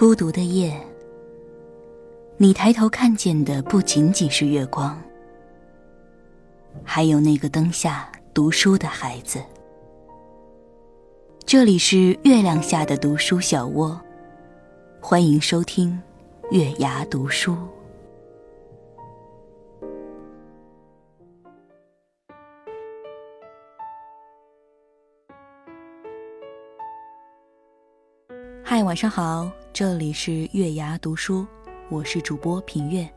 孤独的夜，你抬头看见的不仅仅是月光，还有那个灯下读书的孩子。这里是月亮下的读书小窝，欢迎收听月牙读书。晚上好，这里是月牙读书，我是主播品月。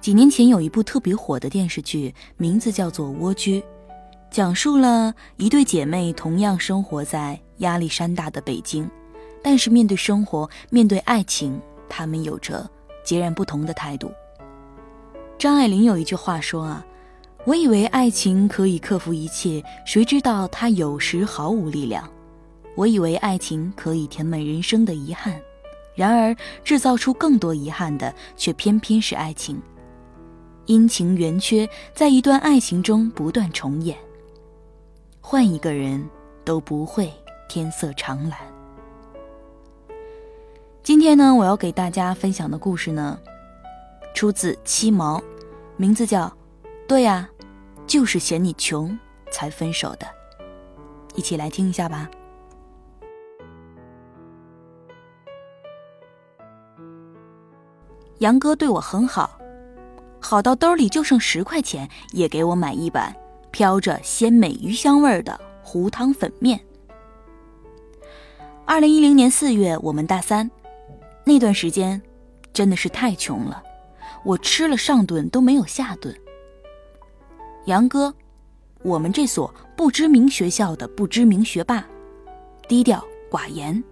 几年前有一部特别火的电视剧，名字叫做《蜗居》，讲述了一对姐妹同样生活在压力山大的北京，但是面对生活、面对爱情，她们有着截然不同的态度。张爱玲有一句话说啊：“我以为爱情可以克服一切，谁知道它有时毫无力量。”我以为爱情可以填满人生的遗憾，然而制造出更多遗憾的却偏偏是爱情。阴晴圆缺在一段爱情中不断重演。换一个人都不会天色常蓝。今天呢，我要给大家分享的故事呢，出自七毛，名字叫《对呀，就是嫌你穷才分手的》，一起来听一下吧。杨哥对我很好，好到兜里就剩十块钱，也给我买一碗飘着鲜美鱼香味的糊汤粉面。二零一零年四月，我们大三，那段时间真的是太穷了，我吃了上顿都没有下顿。杨哥，我们这所不知名学校的不知名学霸，低调寡言。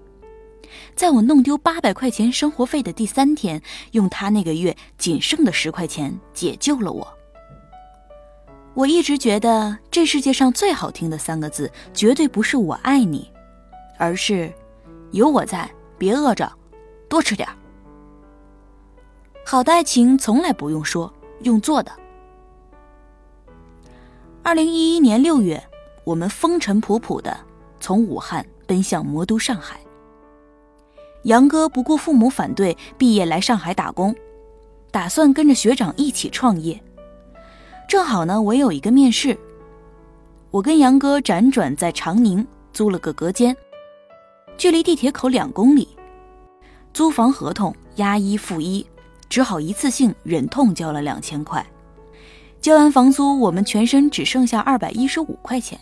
在我弄丢八百块钱生活费的第三天，用他那个月仅剩的十块钱解救了我。我一直觉得这世界上最好听的三个字，绝对不是“我爱你”，而是“有我在，别饿着，多吃点好的爱情从来不用说，用做的。二零一一年六月，我们风尘仆仆的从武汉奔向魔都上海。杨哥不顾父母反对，毕业来上海打工，打算跟着学长一起创业。正好呢，我有一个面试。我跟杨哥辗转在长宁租了个隔间，距离地铁口两公里。租房合同押一付一，只好一次性忍痛交了两千块。交完房租，我们全身只剩下二百一十五块钱，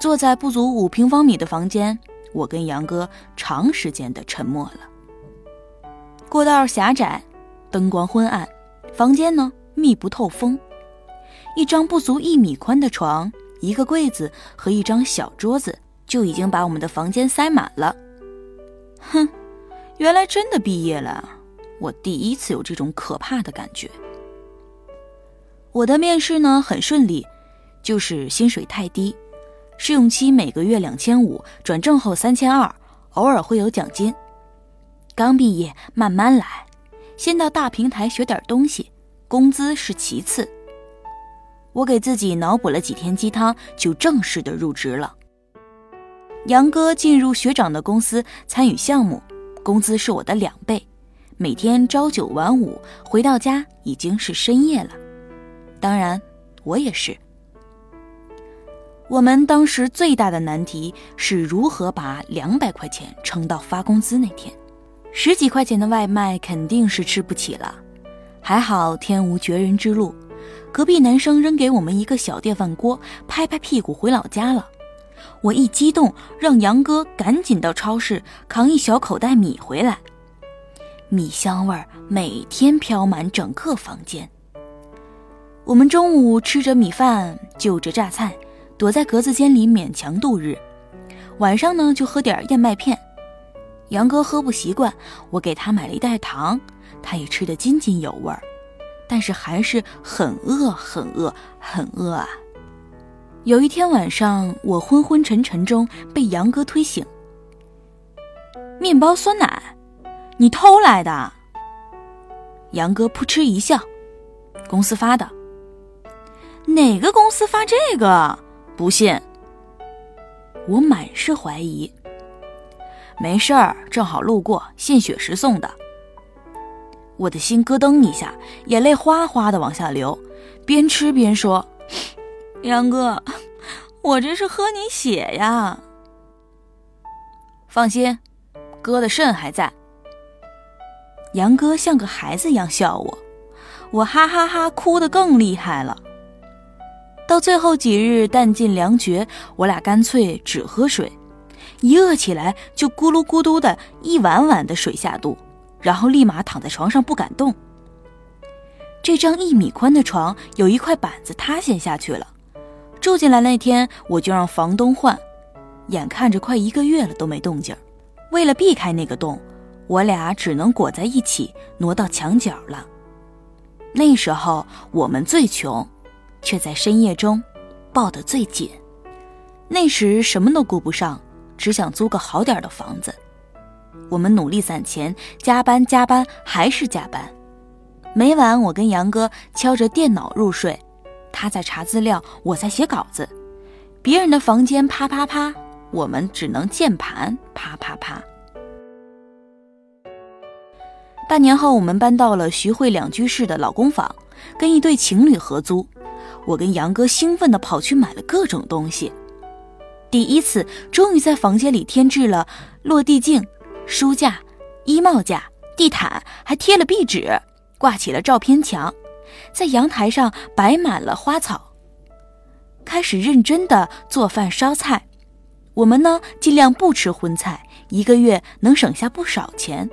坐在不足五平方米的房间。我跟杨哥长时间的沉默了。过道狭窄，灯光昏暗，房间呢密不透风。一张不足一米宽的床，一个柜子和一张小桌子，就已经把我们的房间塞满了。哼，原来真的毕业了，我第一次有这种可怕的感觉。我的面试呢很顺利，就是薪水太低。试用期每个月两千五，转正后三千二，偶尔会有奖金。刚毕业，慢慢来，先到大平台学点东西，工资是其次。我给自己脑补了几天鸡汤，就正式的入职了。杨哥进入学长的公司参与项目，工资是我的两倍，每天朝九晚五，回到家已经是深夜了。当然，我也是。我们当时最大的难题是如何把两百块钱撑到发工资那天，十几块钱的外卖肯定是吃不起了。还好天无绝人之路，隔壁男生扔给我们一个小电饭锅，拍拍屁股回老家了。我一激动，让杨哥赶紧到超市扛一小口袋米回来，米香味儿每天飘满整个房间。我们中午吃着米饭，就着榨菜。躲在格子间里勉强度日，晚上呢就喝点燕麦片。杨哥喝不习惯，我给他买了一袋糖，他也吃得津津有味儿，但是还是很饿很饿很饿啊。有一天晚上，我昏昏沉沉中被杨哥推醒。面包酸奶，你偷来的？杨哥扑哧一笑，公司发的。哪个公司发这个？不信，我满是怀疑。没事儿，正好路过，献血时送的。我的心咯噔一下，眼泪哗哗的往下流，边吃边说：“杨哥，我这是喝你血呀。”放心，哥的肾还在。杨哥像个孩子一样笑我，我哈哈哈哭得更厉害了。到最后几日弹尽粮绝，我俩干脆只喝水，一饿起来就咕噜咕嘟的一碗碗的水下肚，然后立马躺在床上不敢动。这张一米宽的床有一块板子塌陷下去了，住进来那天我就让房东换，眼看着快一个月了都没动静，为了避开那个洞，我俩只能裹在一起挪到墙角了。那时候我们最穷。却在深夜中抱得最紧。那时什么都顾不上，只想租个好点的房子。我们努力攒钱，加班加班还是加班。每晚我跟杨哥敲着电脑入睡，他在查资料，我在写稿子。别人的房间啪啪啪，我们只能键盘啪啪啪。半年后，我们搬到了徐汇两居室的老公房，跟一对情侣合租。我跟杨哥兴奋地跑去买了各种东西，第一次终于在房间里添置了落地镜、书架、衣帽架、地毯，还贴了壁纸，挂起了照片墙，在阳台上摆满了花草。开始认真的做饭烧菜，我们呢尽量不吃荤菜，一个月能省下不少钱。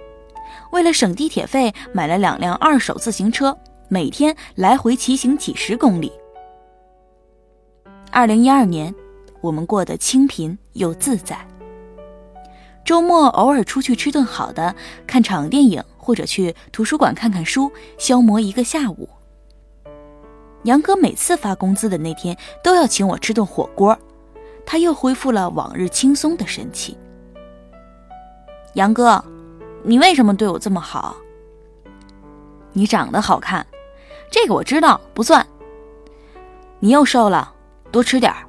为了省地铁费，买了两辆二手自行车，每天来回骑行几十公里。二零一二年，我们过得清贫又自在。周末偶尔出去吃顿好的，看场电影，或者去图书馆看看书，消磨一个下午。杨哥每次发工资的那天都要请我吃顿火锅，他又恢复了往日轻松的神气。杨哥，你为什么对我这么好？你长得好看，这个我知道不算。你又瘦了。多吃点儿，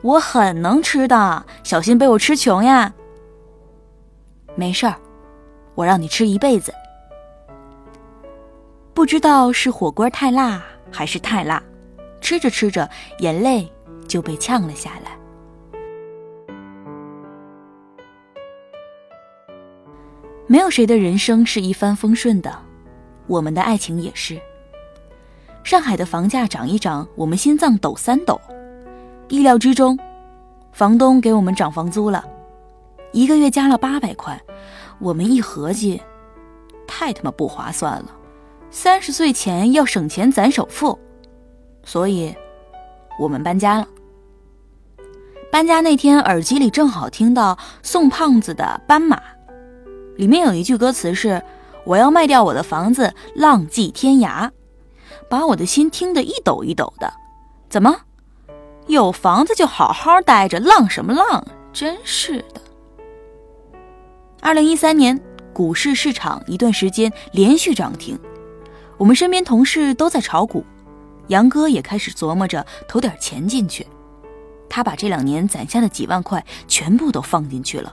我很能吃的，小心被我吃穷呀。没事儿，我让你吃一辈子。不知道是火锅太辣还是太辣，吃着吃着眼泪就被呛了下来。没有谁的人生是一帆风顺的，我们的爱情也是。上海的房价涨一涨，我们心脏抖三抖。意料之中，房东给我们涨房租了，一个月加了八百块。我们一合计，太他妈不划算了。三十岁前要省钱攒首付，所以，我们搬家了。搬家那天，耳机里正好听到宋胖子的《斑马》，里面有一句歌词是：“我要卖掉我的房子，浪迹天涯。”把我的心听得一抖一抖的，怎么？有房子就好好待着，浪什么浪？真是的。二零一三年股市市场一段时间连续涨停，我们身边同事都在炒股，杨哥也开始琢磨着投点钱进去。他把这两年攒下的几万块全部都放进去了。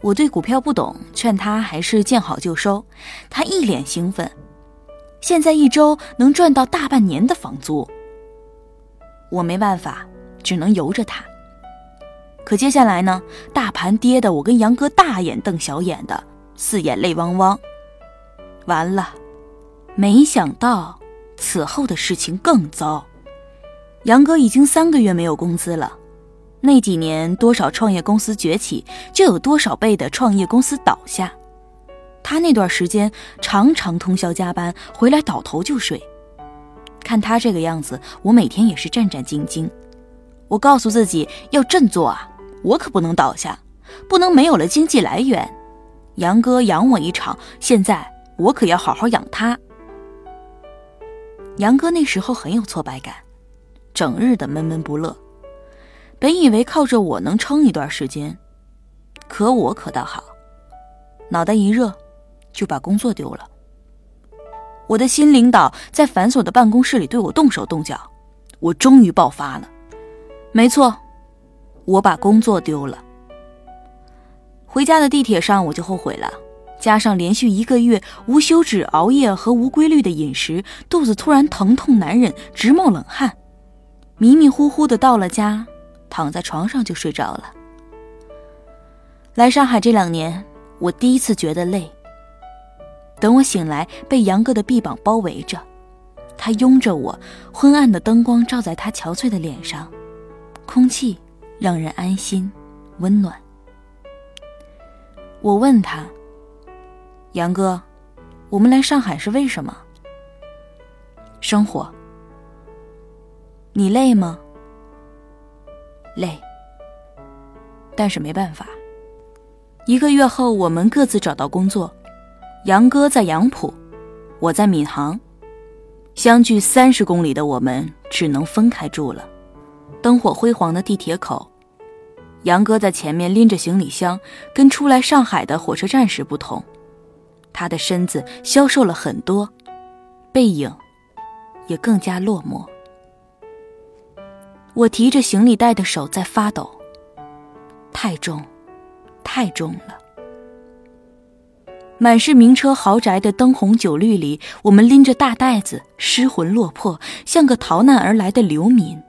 我对股票不懂，劝他还是见好就收。他一脸兴奋。现在一周能赚到大半年的房租，我没办法，只能由着他。可接下来呢？大盘跌的，我跟杨哥大眼瞪小眼的，四眼泪汪汪。完了，没想到此后的事情更糟。杨哥已经三个月没有工资了。那几年，多少创业公司崛起，就有多少倍的创业公司倒下。他那段时间常常通宵加班，回来倒头就睡。看他这个样子，我每天也是战战兢兢。我告诉自己要振作啊，我可不能倒下，不能没有了经济来源。杨哥养我一场，现在我可要好好养他。杨哥那时候很有挫败感，整日的闷闷不乐。本以为靠着我能撑一段时间，可我可倒好，脑袋一热。就把工作丢了。我的新领导在繁琐的办公室里对我动手动脚，我终于爆发了。没错，我把工作丢了。回家的地铁上我就后悔了，加上连续一个月无休止熬夜和无规律的饮食，肚子突然疼痛难忍，直冒冷汗，迷迷糊糊的到了家，躺在床上就睡着了。来上海这两年，我第一次觉得累。等我醒来，被杨哥的臂膀包围着，他拥着我，昏暗的灯光照在他憔悴的脸上，空气让人安心、温暖。我问他：“杨哥，我们来上海是为什么？”生活。你累吗？累，但是没办法。一个月后，我们各自找到工作。杨哥在杨浦，我在闵行，相距三十公里的我们只能分开住了。灯火辉煌的地铁口，杨哥在前面拎着行李箱，跟出来上海的火车站时不同，他的身子消瘦了很多，背影也更加落寞。我提着行李袋的手在发抖，太重。太重了。满是名车豪宅的灯红酒绿里，我们拎着大袋子，失魂落魄，像个逃难而来的流民，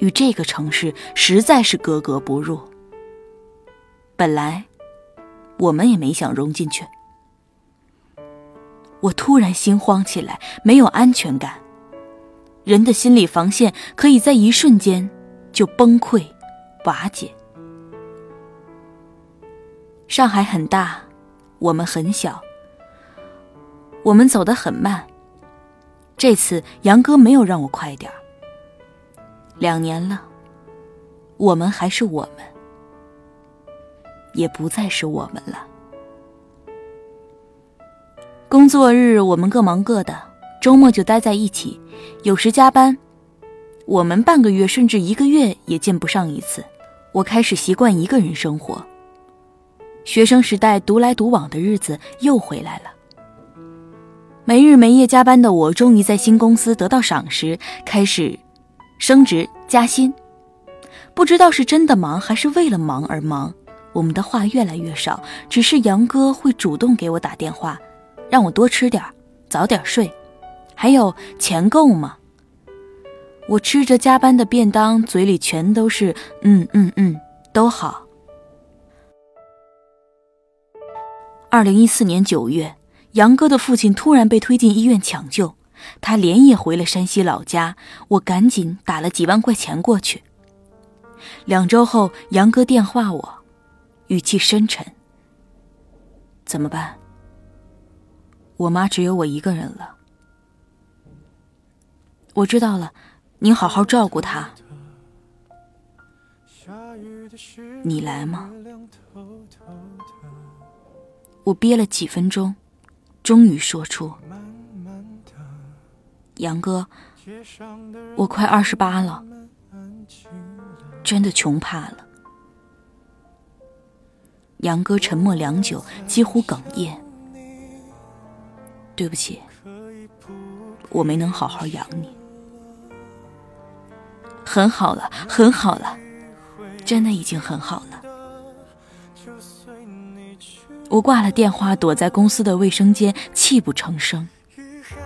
与这个城市实在是格格不入。本来，我们也没想融进去。我突然心慌起来，没有安全感。人的心理防线可以在一瞬间就崩溃、瓦解。上海很大，我们很小。我们走得很慢。这次杨哥没有让我快点儿。两年了，我们还是我们，也不再是我们了。工作日我们各忙各的，周末就待在一起，有时加班。我们半个月甚至一个月也见不上一次。我开始习惯一个人生活。学生时代独来独往的日子又回来了。没日没夜加班的我，终于在新公司得到赏识，开始升职加薪。不知道是真的忙，还是为了忙而忙，我们的话越来越少。只是杨哥会主动给我打电话，让我多吃点早点睡。还有钱够吗？我吃着加班的便当，嘴里全都是嗯嗯嗯，都好。二零一四年九月，杨哥的父亲突然被推进医院抢救，他连夜回了山西老家。我赶紧打了几万块钱过去。两周后，杨哥电话我，语气深沉：“怎么办？我妈只有我一个人了。”我知道了，您好好照顾她。你来吗？我憋了几分钟，终于说出：“杨哥，我快二十八了，真的穷怕了。”杨哥沉默良久，几乎哽咽：“对不起，我没能好好养你。很好了，很好了，真的已经很好了。”我挂了电话，躲在公司的卫生间，泣不成声，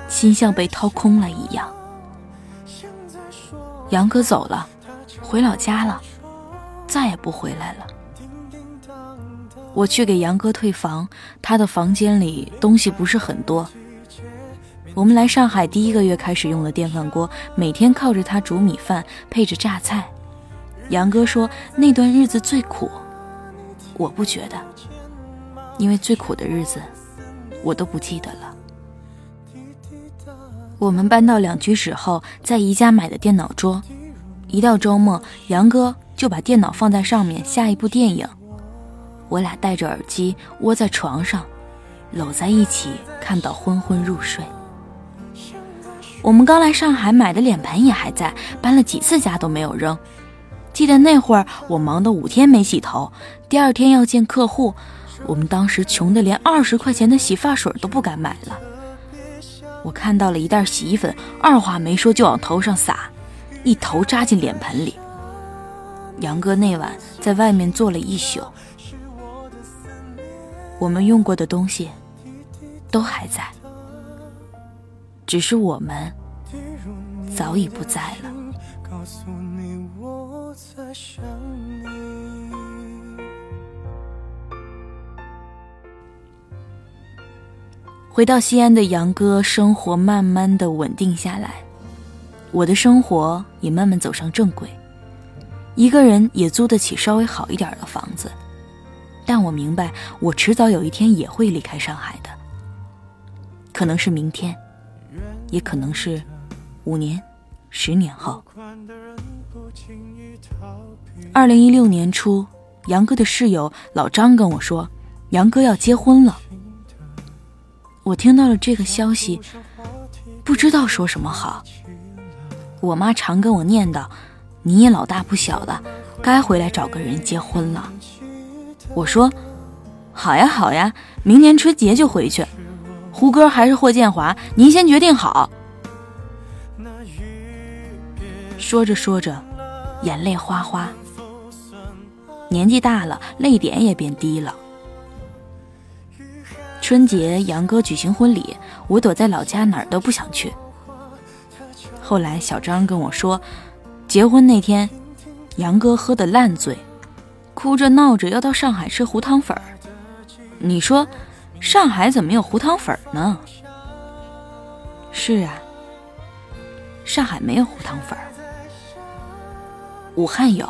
心像被掏空了一样。杨哥走了，回老家了，再也不回来了。我去给杨哥退房，他的房间里东西不是很多。我们来上海第一个月开始用了电饭锅，每天靠着它煮米饭，配着榨菜。杨哥说那段日子最苦，我不觉得。因为最苦的日子，我都不记得了。我们搬到两居室后，在宜家买的电脑桌，一到周末，杨哥就把电脑放在上面下一部电影，我俩戴着耳机窝在床上，搂在一起看到昏昏入睡。我们刚来上海买的脸盆也还在，搬了几次家都没有扔。记得那会儿我忙得五天没洗头，第二天要见客户。我们当时穷得连二十块钱的洗发水都不敢买了。我看到了一袋洗衣粉，二话没说就往头上撒，一头扎进脸盆里。杨哥那晚在外面坐了一宿，我们用过的东西都还在，只是我们早已不在了。告诉你，我在想你回到西安的杨哥，生活慢慢的稳定下来，我的生活也慢慢走上正轨，一个人也租得起稍微好一点的房子。但我明白，我迟早有一天也会离开上海的，可能是明天，也可能是五年、十年后。二零一六年初，杨哥的室友老张跟我说，杨哥要结婚了。我听到了这个消息，不知道说什么好。我妈常跟我念叨：“你也老大不小了，该回来找个人结婚了。”我说：“好呀好呀，明年春节就回去。胡歌还是霍建华，您先决定好。”说着说着，眼泪哗哗。年纪大了，泪点也变低了。春节，杨哥举行婚礼，我躲在老家，哪儿都不想去。后来小张跟我说，结婚那天，杨哥喝得烂醉，哭着闹着要到上海吃胡汤粉儿。你说，上海怎么有胡汤粉儿呢？是啊，上海没有胡汤粉儿，武汉有。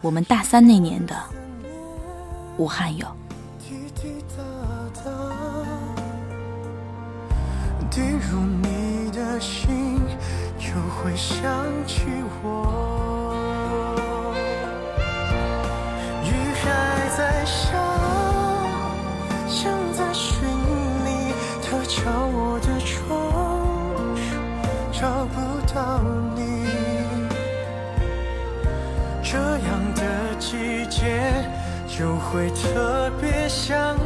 我们大三那年的武汉有。滴入你的心，就会想起我。雨还在下，像在寻你，它敲我的窗，找不到你。这样的季节，就会特别想